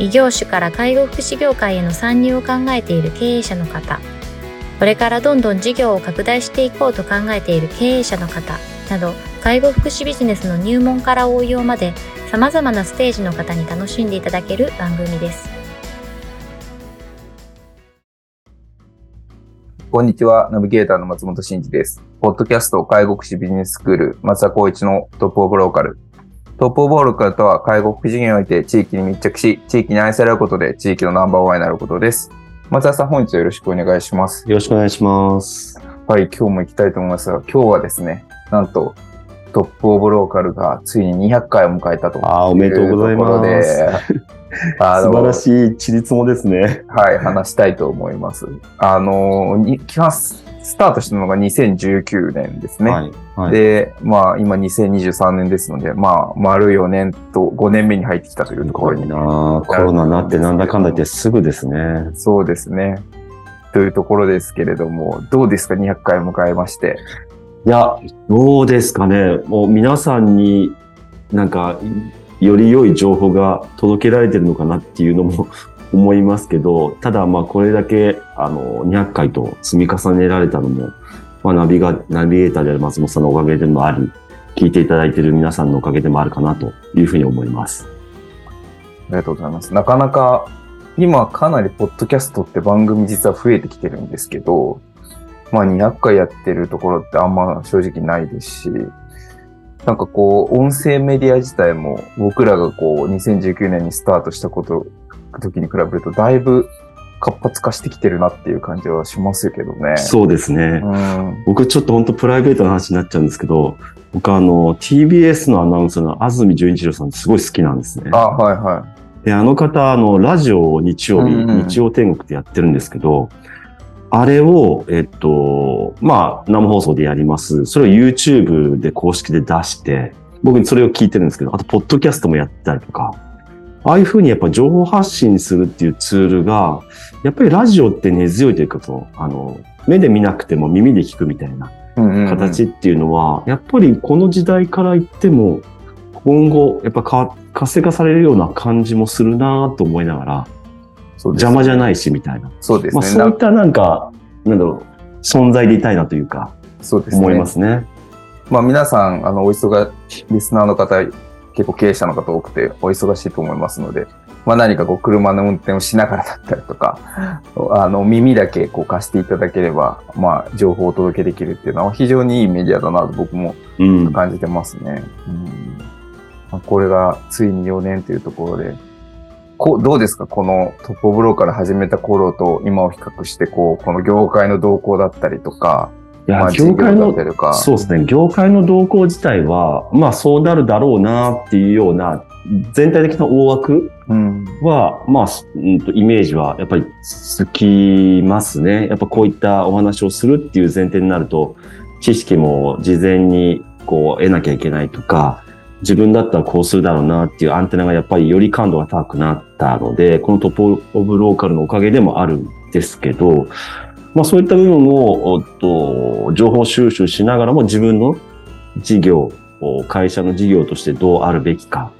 異業種から介護福祉業界への参入を考えている経営者の方、これからどんどん事業を拡大していこうと考えている経営者の方など、介護福祉ビジネスの入門から応用まで様々なステージの方に楽しんでいただける番組です。こんにちは、ナビゲーターの松本慎二です。ポッドキャスト介護福祉ビジネススクール、松田光一のトップオブローカルトップオブオールカとは介護福祉事業において地域に密着し、地域に愛されることで地域のナンバーワンになることです。松田さん、本日よろしくお願いします。よろしくお願いします。はい、今日も行きたいと思いますが、今日はですね、なんと、トップオブローカルがついに200回を迎えたというところで、あおめでとうございます。あ素晴らしいちりつもですね。はい、話したいと思います。あの、きます。スタートしたのが2019年ですね。はいはい、で、まあ今2023年ですので、まあ丸4年と5年目に入ってきたというところにな。コロナになってなんだかんだ言ってすぐですね。そうですね。というところですけれども、どうですか ?200 回迎えまして。いや、どうですかね。もう皆さんになんか、より良い情報が届けられてるのかなっていうのも思いますけど、ただまあこれだけあの200回と積み重ねられたのも、まあ、ナビがナビゲーターである松本さんのおかげでもあり、聞いていただいている皆さんのおかげでもあるかなというふうに思います。ありがとうございます。なかなか今かなりポッドキャストって番組実は増えてきてるんですけど、まあ200回やってるところってあんま正直ないですし、なんかこう、音声メディア自体も僕らがこう、2019年にスタートしたこと時に比べると、だいぶ活発化してきてるなっていう感じはしますけどね。そうですね。うん、僕ちょっと本当プライベートな話になっちゃうんですけど、僕あの、TBS のアナウンサーの安住淳一郎さんすごい好きなんですね。あ、はいはい。で、あの方、あの、ラジオ日曜日、うんうん、日曜天国ってやってるんですけど、あれを、えっと、まあ、生放送でやります。それを YouTube で公式で出して、僕にそれを聞いてるんですけど、あと、ポッドキャストもやったりとか、ああいうふうにやっぱ情報発信するっていうツールが、やっぱりラジオって根強いというか、そあの、目で見なくても耳で聞くみたいな形っていうのは、やっぱりこの時代から言っても、今後、やっぱ活性化されるような感じもするなと思いながら、邪魔じゃないし、みたいな。そうですね。まあ、そういったなんか、なんだろう、存在でいたいなというか、そうですね。思いますね。まあ皆さん、あの、お忙しいリスナーの方、結構経営者の方多くてお忙しいと思いますので、まあ何かこう車の運転をしながらだったりとか、あの耳だけこう貸していただければ、まあ情報をお届けできるっていうのは非常にいいメディアだなと僕も感じてますね。うん、うんまあ、これがついに4年というところで、こうどうですか？このトップオブローカル始めた頃と今を比較して、こう、この業界の動向だったりとか、いや、業界の、そうですね、業界の動向自体は、まあそうなるだろうなっていうような、全体的な大枠は、うん、まあ、うんと、イメージはやっぱりつきますね。やっぱこういったお話をするっていう前提になると、知識も事前にこう得なきゃいけないとか、自分だったらこうするだろうなっていうアンテナがやっぱりより感度が高くなったので、このトップオブローカルのおかげでもあるんですけど、まあ、そういった部分を、おっと、情報収集しながらも自分の事業、会社の事業としてどうあるべきか、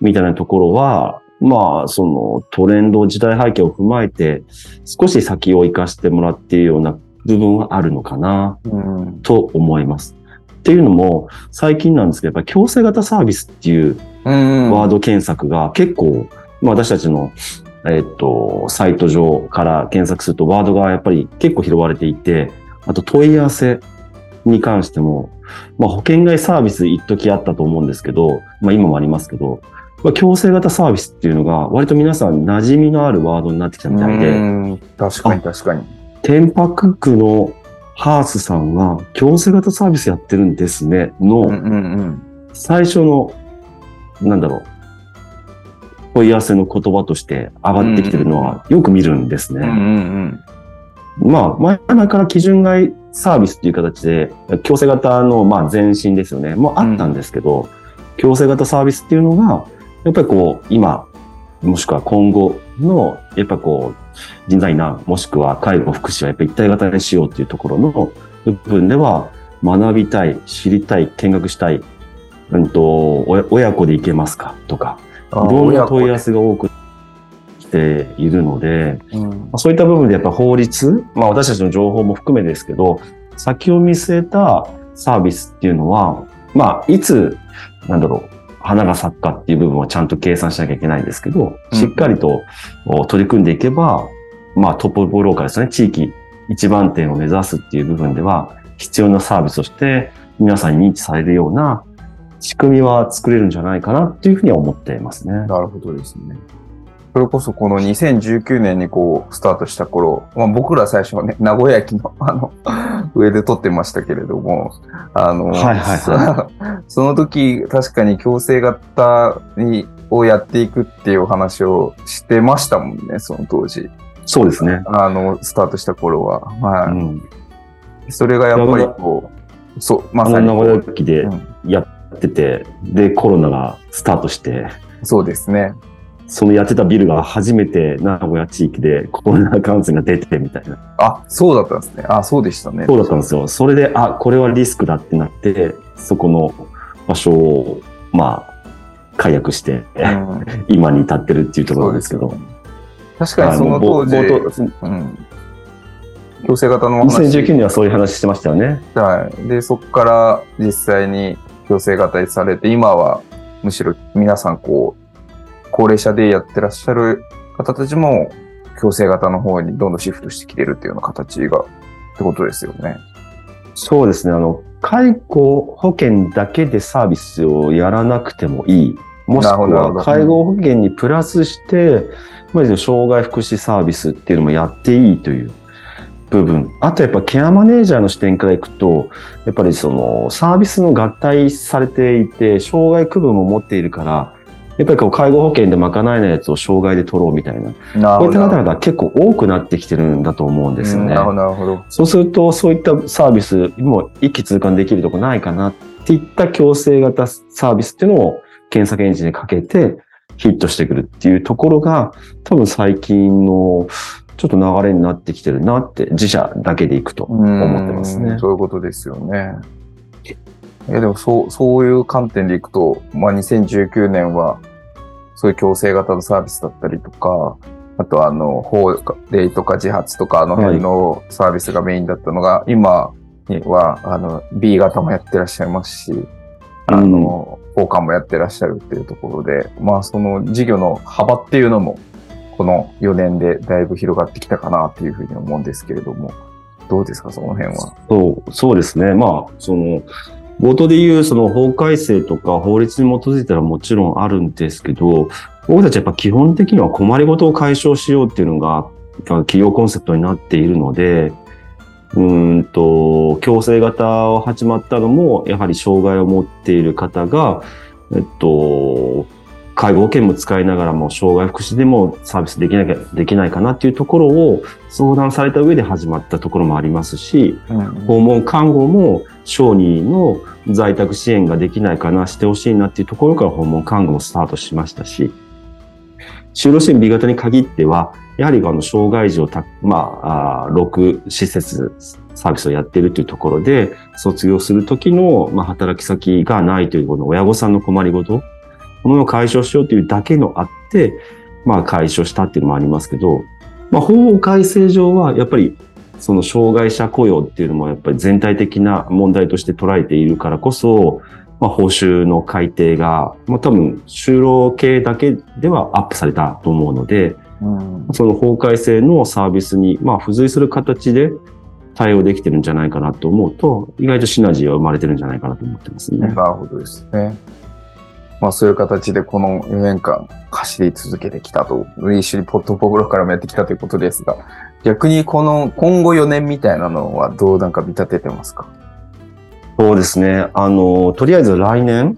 みたいなところは、まあ、そのトレンド、時代背景を踏まえて、少し先を生かしてもらっているような部分はあるのかな、と思います。っていうのも、最近なんですけど、やっぱ強制型サービスっていうワード検索が結構、まあ、私たちのえっと、サイト上から検索するとワードがやっぱり結構拾われていて、あと問い合わせに関しても、まあ、保険外サービス一時あったと思うんですけど、まあ、今もありますけど、まあ、強制型サービスっていうのが割と皆さん馴染みのあるワードになってきたみたいで。確かに確かに。天白区のハースさんが強制型サービスやってるんですねの、最初の、なんだろう、問い合わせの言葉として上がってきてるのはよく見るんですね。まあ、前々から基準外サービスっていう形で、強制型のまあ前身ですよね。もうあったんですけど、うん、強制型サービスっていうのが、やっぱりこう、今、もしくは今後の、やっぱこう、人材な、もしくは介護、福祉はやっぱり一体型にしようっていうところの部分では、学びたい、知りたい、見学したい、うんと、親子で行けますかとか、いろんな問い合わせが多く来ているので、うん、そういった部分でやっぱ法律、まあ私たちの情報も含めですけど、先を見据えたサービスっていうのは、まあいつ、なんだろう、花が咲くかっていう部分はちゃんと計算しなきゃいけないんですけど、しっかりと取り組んでいけば、まあトップブローカーですね、地域一番点を目指すっていう部分では、必要なサービスとして皆さんに認知されるような仕組みは作れるんじゃないかなっていうふうには思っていますね。なるほどですね。それこそこの2019年にこうスタートした頃、まあ、僕ら最初はね、名古屋駅の あの上で撮ってましたけれども、あの、はいはいはい、その時確かに強制型にをやっていくっていうお話をしてましたもんね、その当時。そうですね。あの、スタートした頃は。はい。うん、それがやっぱりこう、そう、まさに。名古屋駅でやってて、うん、で、コロナがスタートして。そうですね。そのやってたビルが初めて名古屋地域でコロナ感染が出てみたいな。あ、そうだったんですね。あ、そうでしたね。そうだったんですよ。それで、あ、これはリスクだってなって、そこの場所を、まあ、解約して、うん、今に至ってるっていうところですけど。確かにその当時、うん、強制型の話。2019年はそういう話してましたよね。はい。で、そこから実際に強制型にされて、今はむしろ皆さんこう、高齢者でやってらっしゃる方たちも、強制型の方にどんどんシフトしてきてるっていうような形が、ってことですよね。そうですね。あの、介護保険だけでサービスをやらなくてもいい。もしくは、介護保険にプラスして、まあ、障害福祉サービスっていうのもやっていいという部分。あとやっぱケアマネージャーの視点からいくと、やっぱりそのサービスの合体されていて、障害区分も持っているから、やっぱりこう介護保険で賄えないやつを障害で取ろうみたいな。なこういった方々結構多くなってきてるんだと思うんですよね。なるほど。そうすると、そういったサービスも一気通貫できるとこないかなっていった強制型サービスっていうのを検索エンジンにかけてヒットしてくるっていうところが多分最近のちょっと流れになってきてるなって自社だけでいくと思ってますね。そういうことですよね。いやでもそう、そういう観点でいくと、まあ2019年は、そういう強制型のサービスだったりとか、あとあの、法令とか自発とかあの辺のサービスがメインだったのが、はい、今には、あの、B 型もやってらっしゃいますし、あの、交換もやってらっしゃるっていうところで、まあその事業の幅っていうのも、この4年でだいぶ広がってきたかなっていうふうに思うんですけれども、どうですか、その辺は？そう、そうですね。まあ、その、冒頭で言うその法改正とか法律に基づいたらもちろんあるんですけど、僕たちやっぱ基本的には困りごとを解消しようっていうのが企業コンセプトになっているので、うんと、強制型を始まったのも、やはり障害を持っている方が、えっと、介護保険も使いながらも、障害福祉でもサービスできなきゃ、できないかなっていうところを相談された上で始まったところもありますし、うん、訪問看護も小児の在宅支援ができないかな、してほしいなっていうところから訪問看護もスタートしましたし、就労支援 B 型に限っては、やはりあの障害児をた、まあ、6施設サービスをやっているというところで、卒業するときの、まあ、働き先がないというこの親御さんの困りごと、このを解消しようというだけのあって、まあ解消したっていうのもありますけど、まあ法改正上はやっぱりその障害者雇用っていうのもやっぱり全体的な問題として捉えているからこそ、まあ、報酬の改定が、まあ、多分就労系だけではアップされたと思うので、うん、その法改正のサービスに、まあ、付随する形で対応できてるんじゃないかなと思うと、意外とシナジーは生まれてるんじゃないかなと思ってますね。なるほどですね。まあそういう形でこの4年間走り続けてきたと、一緒にポットポグロからもやってきたということですが、逆にこの今後4年みたいなのはどうなんか見立ててますか？そうですね。あの、とりあえず来年、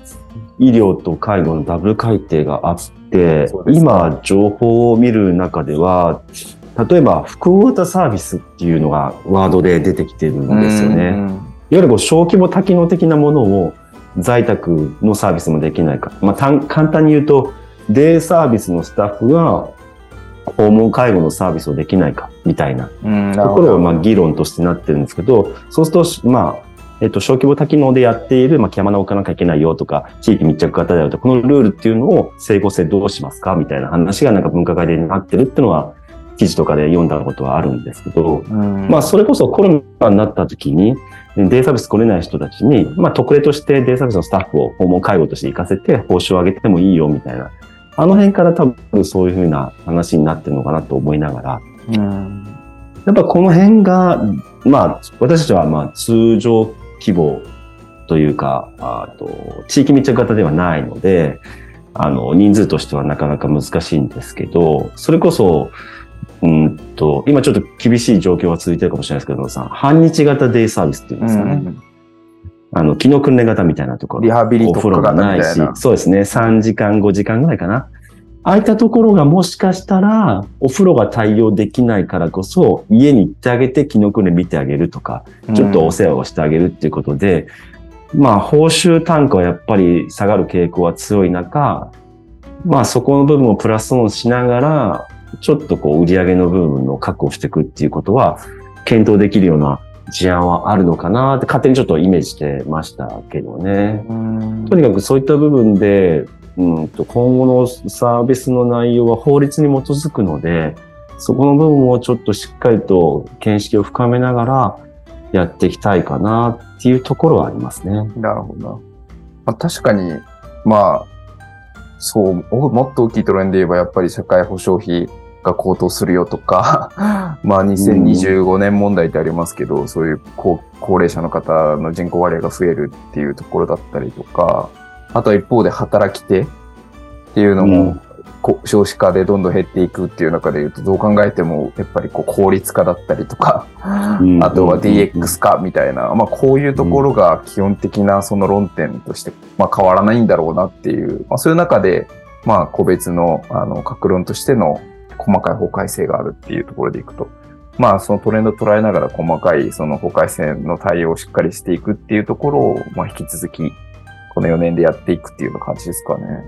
医療と介護のダブル改定があって、今、情報を見る中では、例えば、複合型サービスっていうのがワードで出てきてるんですよね。いわゆるこう小規模多機能的なものを在宅のサービスもできないか。まあ、簡単に言うと、デイサービスのスタッフが訪問介護のサービスをできないかみたいなところがまあ議論としてなってるんですけど、そうすると、まあ、えっと、小規模多機能でやっている、まあ、山の置かなきゃいけないよとか、地域密着型だよと、このルールっていうのを整合性どうしますかみたいな話がなんか分科会でなってるっていうのは、記事とかで読んだことはあるんですけど、まあ、それこそコロナになった時に、デイサービス来れない人たちに、まあ、特例としてデイサービスのスタッフを訪問介護として行かせて、報酬を上げてもいいよみたいな、あの辺から多分そういうふうな話になってるのかなと思いながら、やっぱこの辺が、まあ、私たちはまあ通常規模というか、あと地域密着型ではないので、あの、人数としてはなかなか難しいんですけど、それこそ、うんと、今ちょっと厳しい状況が続いてるかもしれないですけど、さん、半日型デイサービスっていうんですかね。うん、あの、機能訓練型みたいなところ。リハビリとかがないし、そうですね。3時間、5時間ぐらいかな。ああいったところがもしかしたら、お風呂が対応できないからこそ、家に行ってあげて、機能訓練見てあげるとか、ちょっとお世話をしてあげるっていうことで、うん、まあ、報酬単価はやっぱり下がる傾向は強い中、まあ、そこの部分をプラスオンしながら、ちょっとこう売り上げの部分を確保していくっていうことは、検討できるような事案はあるのかなって勝手にちょっとイメージしてましたけどね。とにかくそういった部分で、うんと今後のサービスの内容は法律に基づくので、そこの部分をちょっとしっかりと見識を深めながらやっていきたいかなっていうところはありますね。なるほど。まあ、確かに、まあ、そう、もっと大きいトレンドで言えば、やっぱり社会保障費が高騰するよとか。まあ2025年問題ってありますけど、うん、そういう高高齢者の方の人口割合が増えるっていうところだったりとか、あと一方で働き手っていうのも、少子化でどんどん減っていくっていう中で言うと、どう考えても、やっぱりこう効率化だったりとか、あとは DX 化みたいな、まあこういうところが基本的なその論点として、まあ変わらないんだろうなっていう、まあそういう中で、まあ個別の、あの、格論としての細かい法改正があるっていうところでいくと、まあそのトレンドを捉えながら細かいその法改正の対応をしっかりしていくっていうところを、まあ引き続き、この4年でやっていくっていうような感じですかね。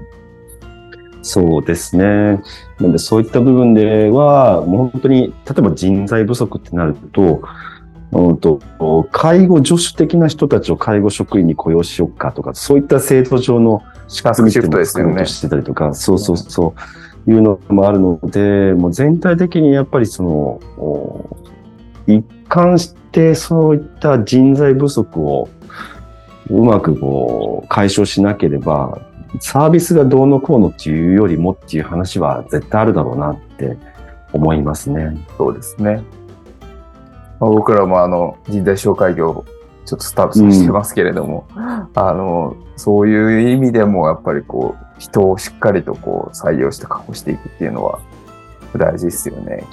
そうですね。なんでそういった部分では、もう本当に、例えば人材不足ってなると、うんと、介護助手的な人たちを介護職員に雇用しようかとか、そういった制度上の資格シフトですよね。してたりとか、そうそうそう、いうのもあるので、もう全体的にやっぱりその、一貫してそういった人材不足をうまくこう解消しなければ、サービスがどうのこうのっていうよりもっていう話は絶対あるだろうなって思いますね。そうですね。まあ、僕らもあの人材紹介業ちょっとスタートしてますけれども、うん、あの、そういう意味でもやっぱりこう、人をしっかりとこう採用して確保していくっていうのは大事ですよね。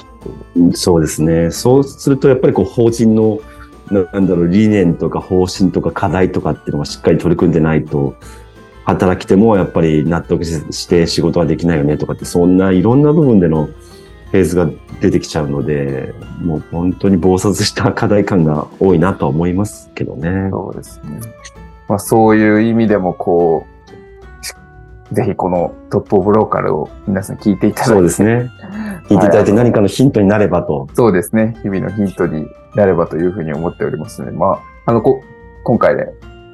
そうですね。そうするとやっぱりこう法人のなんだろう、理念とか方針とか課題とかっていうのがしっかり取り組んでないと、働き手もやっぱり納得して仕事はできないよねとかって、そんないろんな部分でのフェーズが出てきちゃうので、もう本当に暴殺した課題感が多いなとは思いますけどね。そうですね。まあそういう意味でもこう、ぜひこのトップオブローカルを皆さん聞いていただいて。そうですね。聞いていただいて何かのヒントになればと。そうですね。日々のヒントになればというふうに思っておりますので、まあ、あの、こ今回で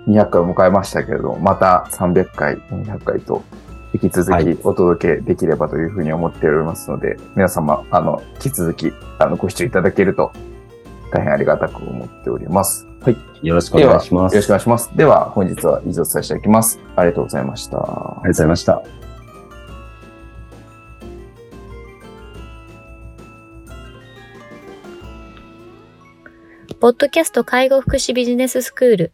200回を迎えましたけれども、また300回、400回と引き続きお届けできればというふうに思っておりますので、はい、皆様、あの、引き続き、あの、ご視聴いただけると大変ありがたく思っております。はい。よろしくお願いします。よろしくお願いします。では、本日は以上させていただきます。ありがとうございました。ありがとうございました。ポッドキャスト介護福祉ビジネススクール